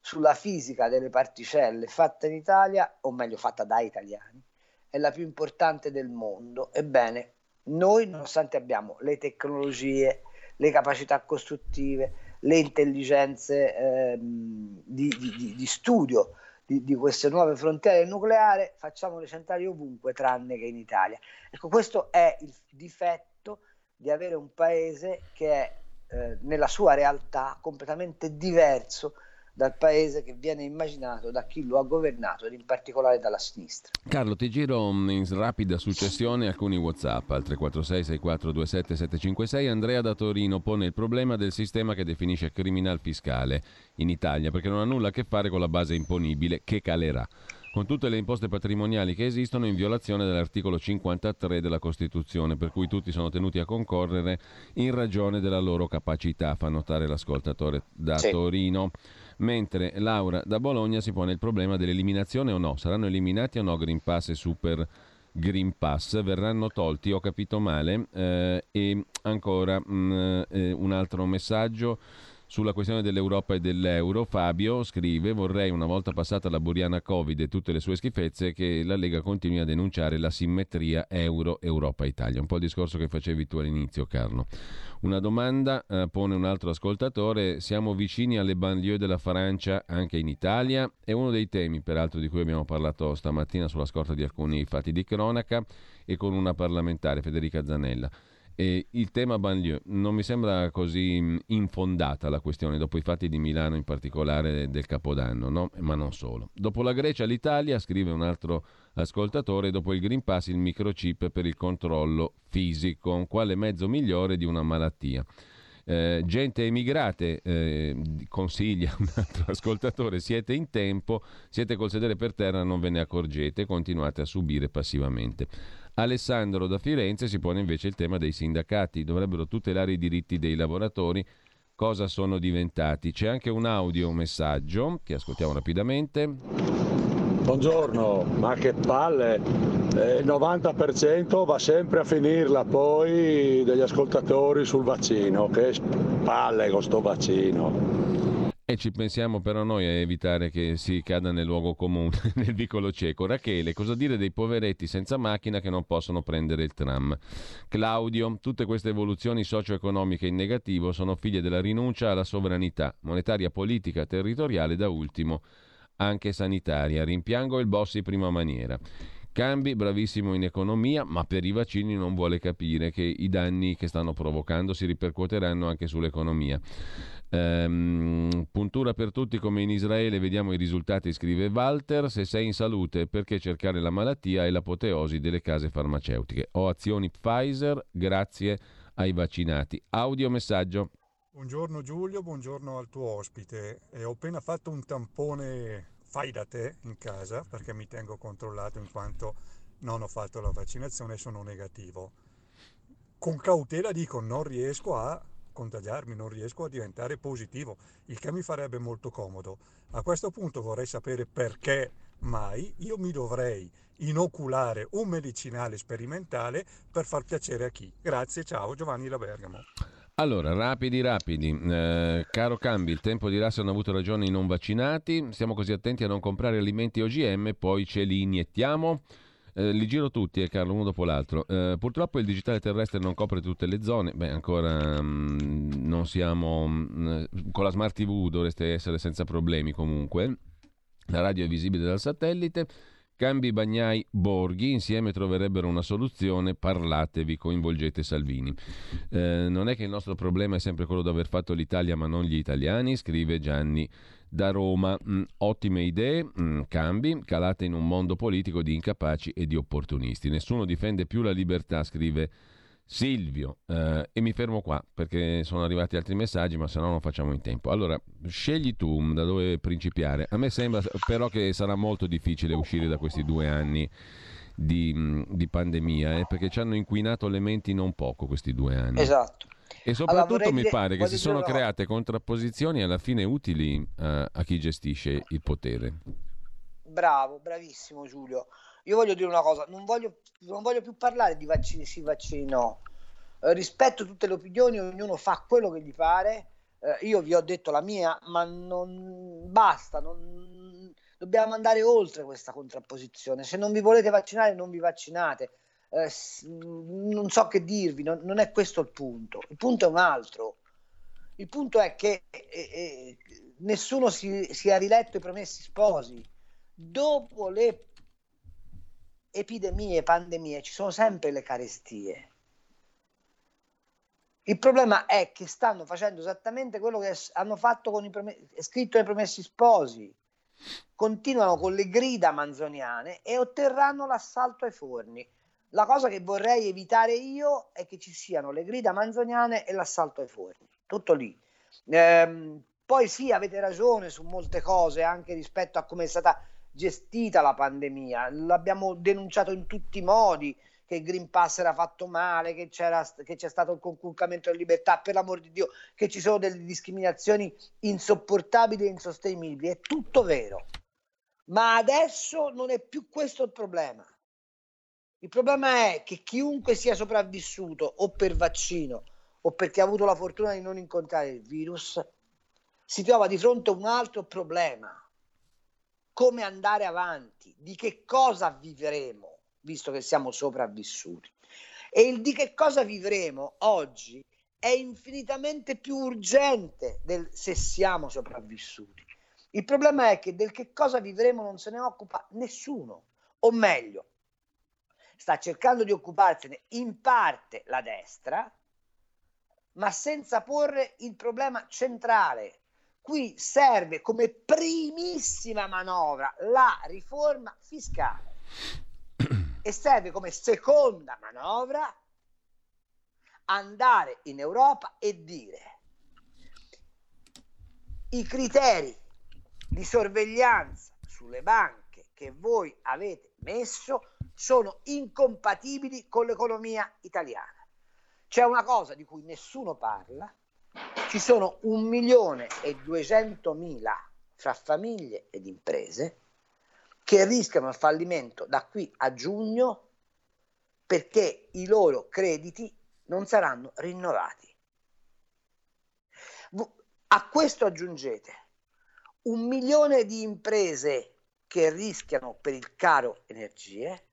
sulla fisica delle particelle fatta in Italia, o meglio fatta da italiani, è la più importante del mondo. Ebbene, noi, nonostante abbiamo le tecnologie, le capacità costruttive, le intelligenze ehm, di, di, di, studio di, di, queste nuove frontiere del nucleare, facciamo le centrali ovunque tranne che in Italia. Ecco, questo è il difetto di avere un paese che è eh, nella sua realtà completamente diverso dal paese che viene immaginato da chi lo ha governato ed in particolare dalla sinistra. Carlo, ti giro mm, in rapida successione alcuni WhatsApp al 346 6427 756. Andrea da Torino pone il problema del sistema che definisce criminal fiscale in Italia perché non ha nulla a che fare con la base imponibile che calerà. con tutte le imposte patrimoniali che esistono in violazione dell'articolo 53 della Costituzione, per cui tutti sono tenuti a concorrere in ragione della loro capacità, fa notare l'ascoltatore da sì. Torino. Mentre Laura da Bologna si pone il problema dell'eliminazione o no, saranno eliminati o no Green Pass e Super Green Pass verranno tolti, ho capito male, eh, e ancora mh, mm, eh, un altro messaggio sulla questione dell'Europa e dell'euro, Fabio scrive: Vorrei, una volta passata la buriana Covid e tutte le sue schifezze, che la Lega continui a denunciare la simmetria euro-Europa-Italia. Un po' il discorso che facevi tu all'inizio, Carlo. Una domanda eh, pone un altro ascoltatore: Siamo vicini alle banlieue della Francia anche in Italia? È uno dei temi, peraltro, di cui abbiamo parlato stamattina sulla scorta di alcuni fatti di cronaca e con una parlamentare, Federica Zanella. E il tema banlieue non mi sembra così mm, infondata la questione, dopo i fatti di Milano in particolare del Capodanno, no? ma non solo. Dopo la Grecia, l'Italia, scrive un altro ascoltatore, dopo il Green Pass il microchip per il controllo fisico, quale mezzo migliore di una malattia. Eh, gente emigrate, eh, consiglia un altro *laughs* ascoltatore, siete in tempo, siete col sedere per terra, non ve ne accorgete, continuate a subire passivamente. Alessandro da Firenze si pone invece il tema dei sindacati, dovrebbero tutelare i diritti dei lavoratori. Cosa sono diventati? C'è anche un audio, messaggio che ascoltiamo rapidamente. Buongiorno, ma che palle! Eh, il 90% va sempre a finirla poi degli ascoltatori sul vaccino. Che palle con sto vaccino! E ci pensiamo però noi a evitare che si cada nel luogo comune, *laughs* nel vicolo cieco. Rachele, cosa dire dei poveretti senza macchina che non possono prendere il tram? Claudio, tutte queste evoluzioni socio-economiche in negativo sono figlie della rinuncia alla sovranità monetaria, politica, territoriale, da ultimo anche sanitaria. Rimpiango il boss in prima maniera. Cambi, bravissimo in economia, ma per i vaccini non vuole capire che i danni che stanno provocando si ripercuoteranno anche sull'economia. Ehm, puntura per tutti come in Israele, vediamo i risultati, scrive Walter. Se sei in salute, perché cercare la malattia e l'apoteosi delle case farmaceutiche? Ho azioni Pfizer grazie ai vaccinati. Audio messaggio. Buongiorno Giulio, buongiorno al tuo ospite. E ho appena fatto un tampone fai da te in casa perché mi tengo controllato in quanto non ho fatto la vaccinazione e sono negativo. Con cautela dico non riesco a contagiarmi, non riesco a diventare positivo, il che mi farebbe molto comodo. A questo punto vorrei sapere perché mai io mi dovrei inoculare un medicinale sperimentale per far piacere a chi. Grazie, ciao Giovanni da Bergamo. Allora, rapidi, rapidi. Eh, caro Cambi, il tempo dirà se hanno avuto ragione i non vaccinati. Stiamo così attenti a non comprare alimenti OGM, poi ce li iniettiamo. Eh, li giro tutti, eh, Carlo, uno dopo l'altro. Eh, purtroppo il digitale terrestre non copre tutte le zone. Beh, ancora mh, mm, non siamo. Mh, mm, con la smart TV dovreste essere senza problemi comunque. La radio è visibile dal satellite. Cambi Bagnai Borghi insieme troverebbero una soluzione, parlatevi, coinvolgete Salvini. Eh, non è che il nostro problema è sempre quello di aver fatto l'Italia ma non gli italiani, scrive Gianni da Roma. Mm, ottime idee, mm, cambi, calate in un mondo politico di incapaci e di opportunisti. Nessuno difende più la libertà, scrive Silvio. Eh, e mi fermo qua perché sono arrivati altri messaggi, ma se no non facciamo in tempo. Allora, scegli tu mm, da dove principiare. A me sembra però che sarà molto difficile uscire da questi due anni. Di, di pandemia eh, perché ci hanno inquinato le menti non poco questi due anni. Esatto. E soprattutto allora, mi dire, pare che si sono create contrapposizioni alla fine utili uh, a chi gestisce il potere. Bravo, bravissimo Giulio. Io voglio dire una cosa, non voglio, non voglio più parlare di vaccini sì, vaccini no. Eh, rispetto tutte le opinioni, ognuno fa quello che gli pare. Eh, io vi ho detto la mia, ma non basta, non... dobbiamo andare oltre questa contrapposizione. Se non vi volete vaccinare, non vi vaccinate eh, non so che dirvi, non, non, è questo il punto, il punto è un altro. Il punto è che eh, eh, nessuno si, si è riletto i promessi sposi. Dopo le epidemie, pandemie, ci sono sempre le carestie. Il problema è che stanno facendo esattamente quello che hanno fatto con i promessi, scritto nei promessi sposi. Continuano con le grida manzoniane e otterranno l'assalto ai forni. La cosa che vorrei evitare io è che ci siano le grida manzoniane e l'assalto ai forni. Tutto lì. Ehm, poi sì, avete ragione su molte cose, anche rispetto a come è stata gestita la pandemia, l'abbiamo denunciato in tutti i modi che il Green Pass era fatto male, che, che c'è stato il conculcamento della libertà, per l'amor di Dio, che ci sono delle discriminazioni insopportabili e insostenibili. È tutto vero. Ma adesso non è più questo il problema. Il problema è che chiunque sia sopravvissuto o per vaccino o perché ha avuto la fortuna di non incontrare il virus, si trova di fronte a un altro problema. Come andare avanti? Di che cosa vivremo? visto che siamo sopravvissuti. E il di che cosa vivremo oggi è infinitamente più urgente del se siamo sopravvissuti. Il problema è che del che cosa vivremo non se ne occupa nessuno, o meglio, sta cercando di occuparsene in parte la destra, ma senza porre il problema centrale. Qui serve come primissima manovra la riforma fiscale *clears throat* e serve come seconda manovra andare in Europa e dire i criteri di sorveglianza sulle banche che voi avete messo sono incompatibili con l'economia italiana. C'è una cosa di cui nessuno parla, ci sono un milione e duecentomila fra famiglie ed imprese che rischiano il fallimento da qui a giugno perché i loro crediti non saranno rinnovati. A questo aggiungete un milione di imprese che rischiano per il caro energie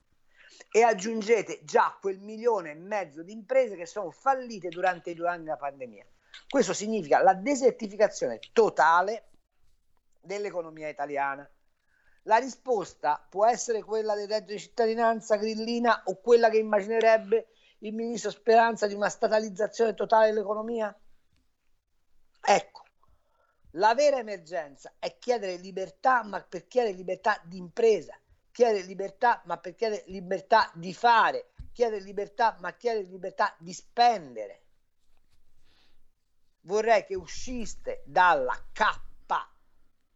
e aggiungete già quel milione e mezzo di imprese che sono fallite durante i due anni della pandemia. Questo significa la desertificazione totale dell'economia italiana. La risposta può essere quella del reddito di cittadinanza grillina o quella che immaginerebbe il ministro Speranza di una statalizzazione totale dell'economia? Ecco, la vera emergenza è chiedere libertà, ma per chiedere libertà di impresa, chiedere libertà, ma per chiedere libertà di fare, chiedere libertà, ma chiedere libertà di spendere. Vorrei che usciste dalla cappa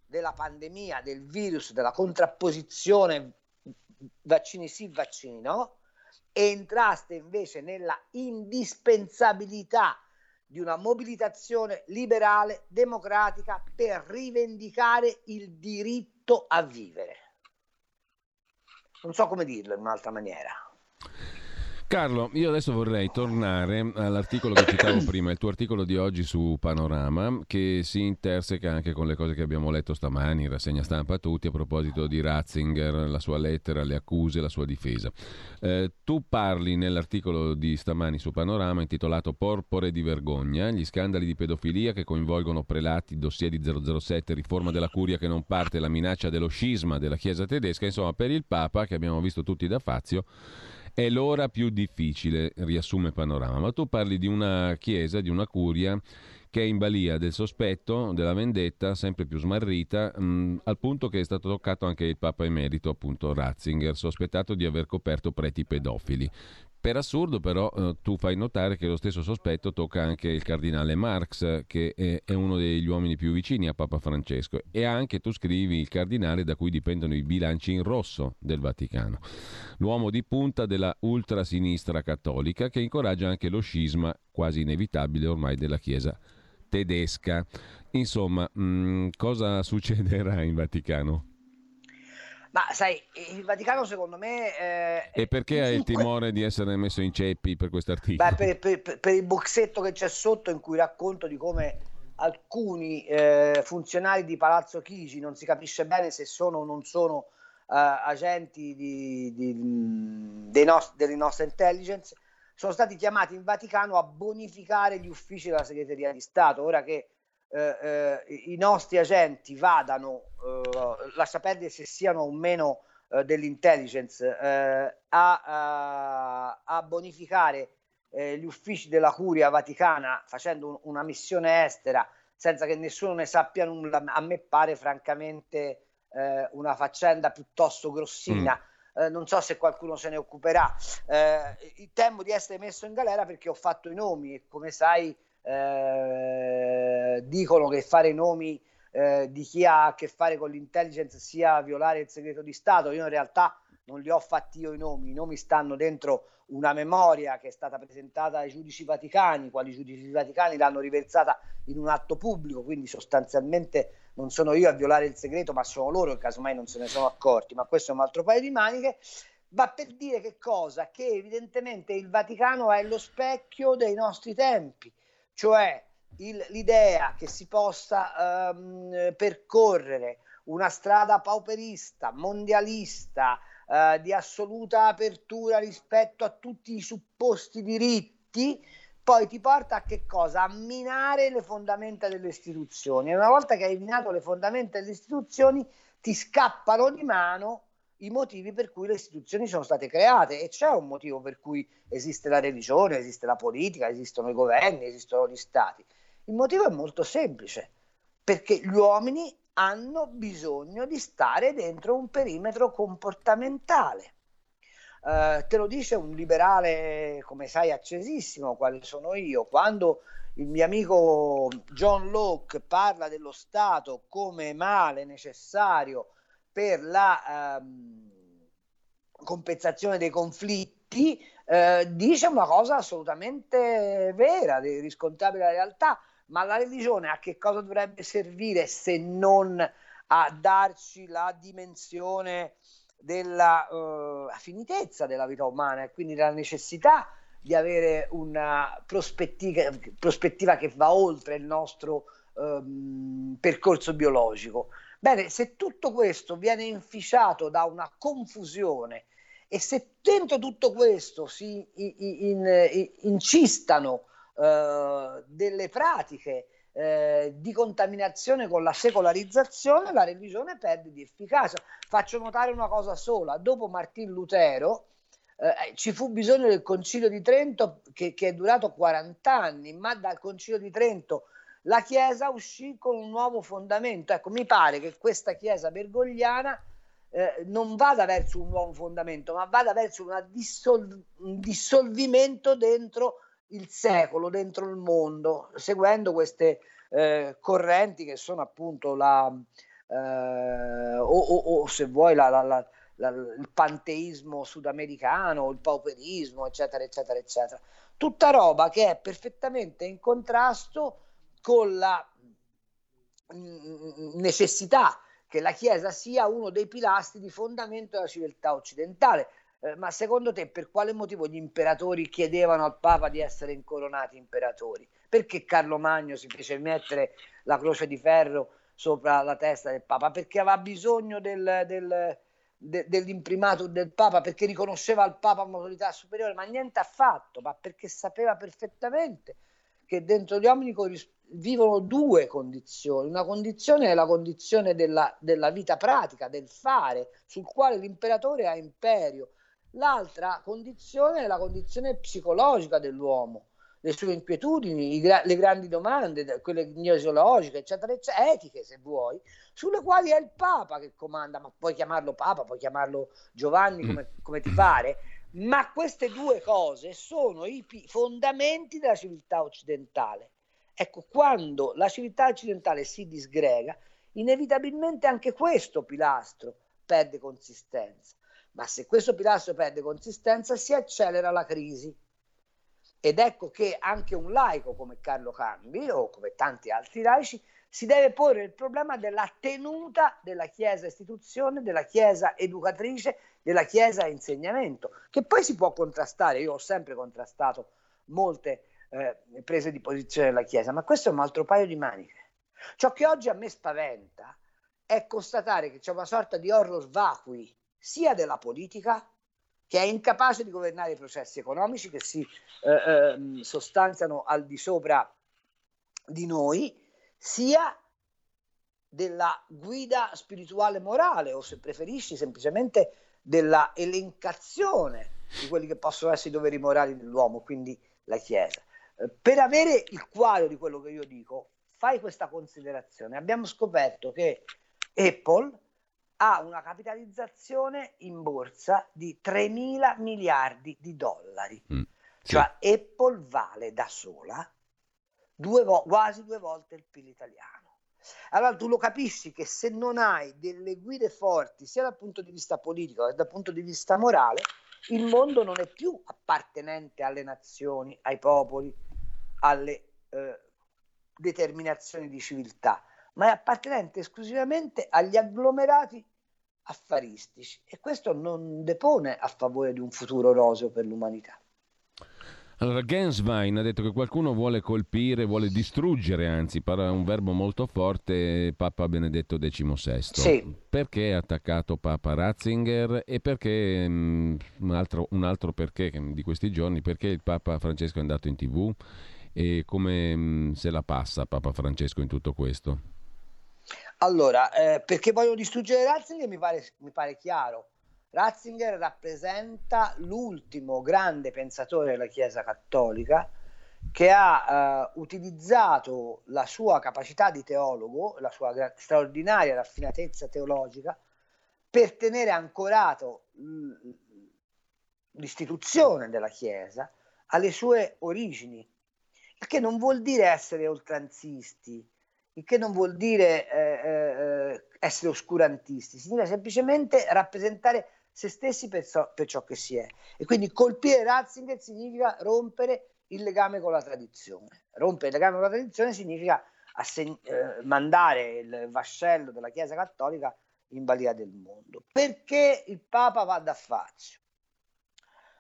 della pandemia, del virus, della contrapposizione vaccini sì, vaccini no, e entraste invece nella indispensabilità di una mobilitazione liberale, democratica per rivendicare il diritto a vivere. Non so come dirlo in un'altra maniera. Carlo, io adesso vorrei tornare all'articolo che citavo *coughs* prima, il tuo articolo di oggi su Panorama, che si interseca anche con le cose che abbiamo letto stamani in rassegna stampa a tutti a proposito di Ratzinger, la sua lettera, le accuse, la sua difesa. Eh, tu parli nell'articolo di stamani su Panorama intitolato Porpore di vergogna, gli scandali di pedofilia che coinvolgono prelati, dossier di 007, riforma della curia che non parte, la minaccia dello scisma della Chiesa tedesca, insomma per il Papa, che abbiamo visto tutti da Fazio, è l'ora più difficile, riassume Panorama, ma tu parli di una chiesa, di una curia che è in balia del sospetto, della vendetta, sempre più smarrita, mh, al punto che è stato toccato anche il Papa emerito, appunto Ratzinger, sospettato di aver coperto preti pedofili. Per assurdo però eh, tu fai notare che lo stesso sospetto tocca anche il cardinale Marx, che è, è, uno degli uomini più vicini a Papa Francesco, e anche tu scrivi il cardinale da cui dipendono i bilanci in rosso del Vaticano, l'uomo di punta della ultrasinistra cattolica che incoraggia anche lo scisma quasi inevitabile ormai della Chiesa tedesca. Insomma, mh, mm, cosa *laughs* succederà in Vaticano? Ma sai, il Vaticano secondo me... Eh, e perché hai il timore di essere messo in ceppi per questo articolo? Per, per, per, il boxetto che c'è sotto in cui racconto di come alcuni eh, funzionari di Palazzo Chigi non si capisce bene se sono o non sono eh, agenti di, di, nost- delle nostre intelligence, sono stati chiamati in Vaticano a bonificare gli uffici della segreteria di Stato. Ora che eh, eh, i nostri agenti vadano, eh, lascia perdere se siano o meno eh, dell'intelligence, eh, a, a, a, bonificare eh, gli uffici della Curia Vaticana facendo un, una missione estera senza che nessuno ne sappia nulla, a me pare francamente una faccenda piuttosto grossina. Mm. non so se qualcuno se ne occuperà. temo di essere messo in galera perché ho fatto i nomi e come sai eh, dicono che fare i nomi eh, di chi ha a che fare con l'intelligence sia violare il segreto di Stato. Io in realtà non li ho fatti io i nomi, i nomi stanno dentro una memoria che è stata presentata ai giudici vaticani, quali giudici vaticani l'hanno riversata in un atto pubblico, quindi sostanzialmente non sono io a violare il segreto, ma sono loro che casomai non se ne sono accorti, ma questo è un altro paio di maniche. Va per dire che cosa? Che evidentemente il Vaticano è lo specchio dei nostri tempi, cioè il, l'idea che si possa um, percorrere una strada pauperista, mondialista, uh, di assoluta apertura rispetto a tutti i supposti diritti, poi ti porta a che cosa? A minare le fondamenta delle istituzioni. E una volta che hai minato le fondamenta delle istituzioni, ti scappano di mano i motivi per cui le istituzioni sono state create e c'è un motivo per cui esiste la religione, esiste la politica, esistono i governi, esistono gli stati. Il motivo è molto semplice, perché gli uomini hanno bisogno di stare dentro un perimetro comportamentale. Uh, te lo dice un liberale, come sai, accesissimo, quale sono io. Quando il mio amico John Locke parla dello Stato come male necessario per la um, compensazione dei conflitti, uh, dice una cosa assolutamente vera, riscontrabile alla realtà ma la religione a che cosa dovrebbe servire se non a darci la dimensione della uh, finitezza della vita umana e quindi la necessità di avere una prospettiva, prospettiva che va oltre il nostro um, percorso biologico. Bene, se tutto questo viene inficiato da una confusione e se dentro tutto questo si in, in, in, incistano eh, delle pratiche eh, di contaminazione con la secolarizzazione, la religione perde di efficacia. Faccio notare una cosa sola, dopo Martin Lutero eh, ci fu bisogno del Concilio di Trento che, che è durato 40 anni, ma dal Concilio di Trento la Chiesa uscì con un nuovo fondamento. Ecco, mi pare che questa Chiesa bergogliana eh, non vada verso un nuovo fondamento, ma vada verso dissol- un dissolvimento dentro il secolo dentro il mondo, seguendo queste eh, correnti che sono appunto la, eh, o, o, o, se vuoi la, la, il panteismo sudamericano, il pauperismo, eccetera, eccetera, eccetera. Tutta roba che è perfettamente in contrasto con la mm, necessità che la Chiesa sia uno dei pilastri di fondamento della civiltà occidentale. Eh, ma secondo te per quale motivo gli imperatori chiedevano al Papa di essere incoronati imperatori? Perché Carlo Magno si fece mettere la croce di ferro sopra la testa del Papa? Perché aveva bisogno del, del, de, dell'imprimato del Papa, perché riconosceva al Papa un'autorità superiore, ma niente affatto, ma perché sapeva perfettamente che dentro gli uomini vivono due condizioni. Una condizione è la condizione della, della vita pratica, del fare, sul quale l'imperatore ha imperio L'altra condizione è la condizione psicologica dell'uomo, le sue inquietudini, gra- le grandi domande, quelle gnoseologiche, eccetera, eccetera, etiche se vuoi, sulle quali è il Papa che comanda, ma puoi chiamarlo Papa, puoi chiamarlo Giovanni come, mm. come ti pare, ma queste due cose sono i fondamenti della civiltà occidentale. Ecco, quando la civiltà occidentale si disgrega, inevitabilmente anche questo pilastro perde consistenza ma se questo pilastro perde consistenza si accelera la crisi. Ed ecco che anche un laico come Carlo Cambi o come tanti altri laici si deve porre il problema della tenuta della Chiesa istituzione, della Chiesa educatrice, della Chiesa insegnamento, che poi si può contrastare. Io ho sempre contrastato molte eh, prese di posizione della Chiesa, ma questo è un altro paio di maniche. Ciò che oggi a me spaventa è constatare che c'è una sorta di horror vacui sia della politica che è incapace di governare i processi economici che si eh, eh, sostanziano al di sopra di noi, sia della guida spirituale morale o se preferisci semplicemente della elencazione di quelli che possono essere i doveri morali dell'uomo, quindi la Chiesa. Per avere il quadro di quello che io dico, fai questa considerazione. Abbiamo scoperto che Apple ha una capitalizzazione in borsa di 3 mila miliardi di dollari. Mm, sì. Cioè Apple vale da sola due vo- quasi due volte il PIL italiano. Allora tu lo capisci che se non hai delle guide forti, sia dal punto di vista politico che dal punto di vista morale, il mondo non è più appartenente alle nazioni, ai popoli, alle eh, determinazioni di civiltà, ma è appartenente esclusivamente agli agglomerati affaristici e questo non depone a favore di un futuro roseo per l'umanità. Allora, Genswein ha detto che qualcuno vuole colpire, vuole distruggere, anzi, parla un verbo molto forte, Papa Benedetto XVI. Sì. Perché ha attaccato Papa Ratzinger e perché, um, un, altro, un, altro, perché di questi giorni, perché il Papa Francesco è andato in tv e come se la passa Papa Francesco in tutto questo? Allora, eh, perché vogliono distruggere Ratzinger mi pare, mi pare chiaro Ratzinger rappresenta l'ultimo grande pensatore della Chiesa cattolica che ha uh, utilizzato la sua capacità di teologo, la sua straordinaria raffinatezza teologica, per tenere ancorato l'istituzione della Chiesa alle sue origini, il che non vuol dire essere oltranzisti, il che non vuol dire eh, eh, essere oscurantisti, significa semplicemente rappresentare se stessi per, so, per ciò che si è. E quindi colpire Ratzinger significa rompere il legame con la tradizione. Rompere il legame con la tradizione significa asseg- eh, mandare il vascello della Chiesa Cattolica in balia del mondo. Perché il Papa va da Fazio?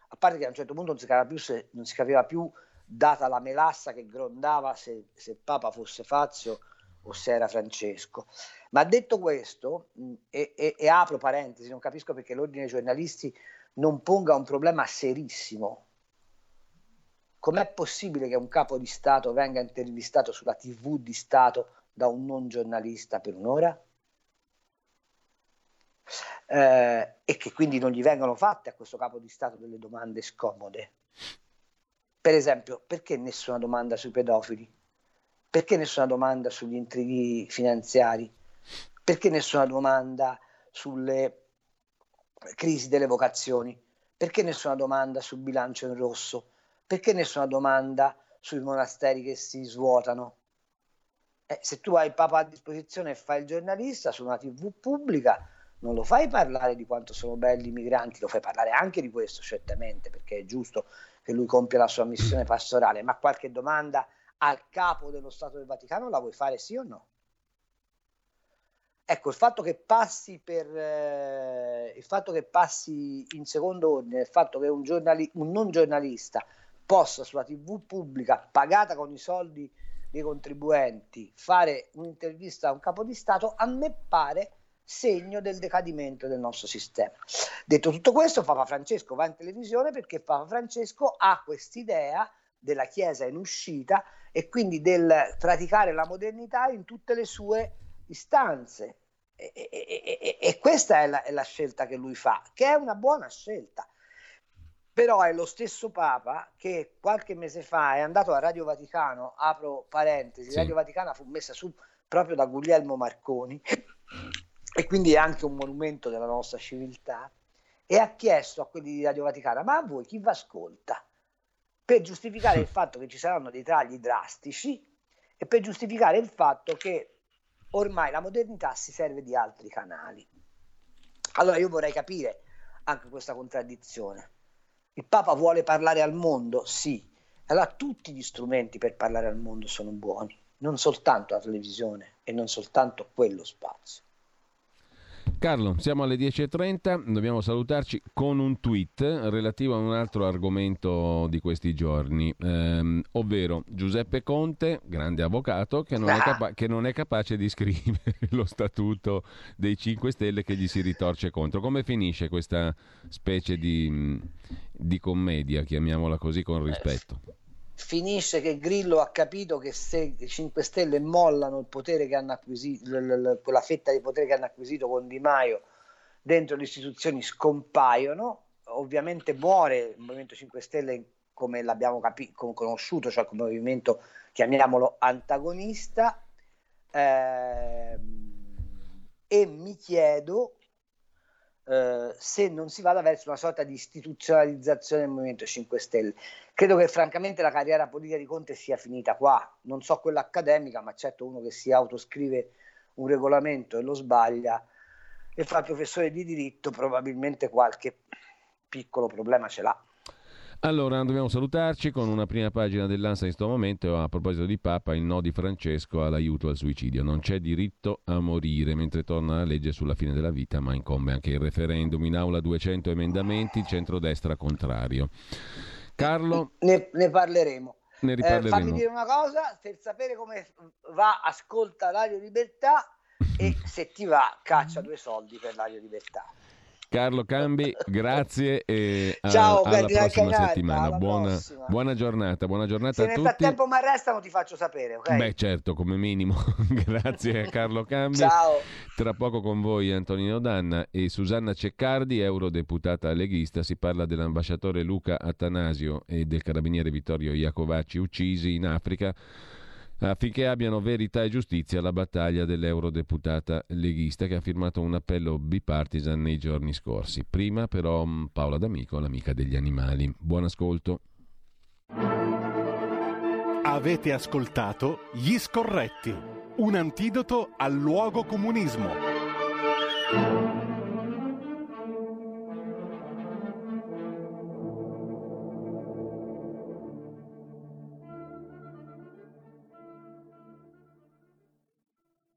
A parte che a un certo punto non si capiva più, se, non si capiva più data la melassa che grondava se, se Papa fosse Fazio o se era Francesco. Ma detto questo, mh, e, e, e, apro parentesi, non capisco perché l'ordine dei giornalisti non ponga un problema serissimo. Com'è possibile che un capo di Stato venga intervistato sulla TV di Stato da un non giornalista per un'ora? Eh, e che quindi non gli vengano fatte a questo capo di Stato delle domande scomode. Per esempio, perché nessuna domanda sui pedofili? Perché nessuna domanda sugli intrighi finanziari? Perché nessuna domanda sulle crisi delle vocazioni? Perché nessuna domanda sul bilancio in rosso? Perché nessuna domanda sui monasteri che si svuotano? Eh, se tu hai il Papa a disposizione e fai il giornalista su una TV pubblica, non lo fai parlare di quanto sono belli i migranti, lo fai parlare anche di questo, certamente, perché è giusto che lui compia la sua missione pastorale, ma qualche domanda al capo dello Stato del Vaticano la vuoi fare sì o no? Ecco, il fatto che passi per eh, il fatto che passi in secondo ordine, il fatto che un, giornali- un non giornalista possa sulla TV pubblica, pagata con i soldi dei contribuenti, fare un'intervista a un capo di Stato, a me pare segno del decadimento del nostro sistema. Detto tutto questo, Papa Francesco va in televisione perché Papa Francesco ha quest'idea della Chiesa in uscita e quindi del praticare la modernità in tutte le sue istanze. E, e, e, e questa è la, è la, scelta che lui fa, che è una buona scelta. Però è lo stesso Papa che qualche mese fa è andato a Radio Vaticano, apro parentesi, sì. Radio Vaticana fu messa su proprio da Guglielmo Marconi e quindi è anche un monumento della nostra civiltà e ha chiesto a quelli di Radio Vaticana, ma a voi chi vi ascolta? per giustificare il *laughs* fatto che ci saranno dei tagli drastici e per giustificare il fatto che ormai la modernità si serve di altri canali. Allora io vorrei capire anche questa contraddizione. Il Papa vuole parlare al mondo? Sì. Allora tutti gli strumenti per parlare al mondo sono buoni, non soltanto la televisione e non soltanto quello spazio. Carlo, siamo alle 10.30, dobbiamo salutarci con un tweet relativo a un altro argomento di questi giorni, ehm, ovvero Giuseppe Conte, grande avvocato, che non, è, capa- che non, è capace di *laughs* scrivere lo statuto dei 5 Stelle che gli si ritorce contro. Come finisce questa specie di, di commedia, chiamiamola così con rispetto? Finisce che Grillo ha capito che se i 5 Stelle mollano il potere che hanno acquisito, quella fetta di potere che hanno acquisito con Di Maio dentro le istituzioni scompaiono, ovviamente muore il Movimento 5 Stelle come l'abbiamo capi- conosciuto, cioè come movimento, chiamiamolo antagonista, ehm, e mi chiedo eh, se non si vada verso una sorta di istituzionalizzazione del Movimento 5 Stelle. Credo che francamente la carriera politica di Conte sia finita qua, non so quella accademica, ma certo uno che si autoscrive un regolamento e lo sbaglia e fa professore di diritto probabilmente qualche piccolo problema ce l'ha. Allora, dobbiamo salutarci con una prima pagina dell'ANSA in questo momento. A proposito di Papa, il no di Francesco all'aiuto al suicidio. Non c'è diritto a morire, mentre torna la legge sulla fine della vita, ma incombe anche il referendum. In aula 200 emendamenti, centrodestra contrario. Carlo? Ne, ne parleremo. Ne riparleremo. Eh, fammi dire una cosa, per sapere come va, ascolta Radio Libertà e *laughs* se ti va, caccia due soldi per Radio Libertà. Carlo Cambi, grazie e a, Ciao, alla prossima Canarda, settimana. alla Buona, prossima. buona giornata, buona giornata Se a nel tutti. frattempo mi arrestano ti faccio sapere, ok? Beh, certo, come minimo. *laughs* grazie a Carlo Cambi. Ciao. Tra poco con voi Antonino Danna e Susanna Ceccardi, eurodeputata leghista. Si parla dell'ambasciatore Luca Attanasio e del carabiniere Vittorio Iacovacci uccisi in Africa affinché abbiano verità e giustizia alla battaglia dell'eurodeputata leghista che ha firmato un appello bipartisan nei giorni scorsi. Prima però mh, Paola D'Amico, l'amica degli animali. Buon ascolto. Avete ascoltato Gli Scorretti, un antidoto al luogo comunismo.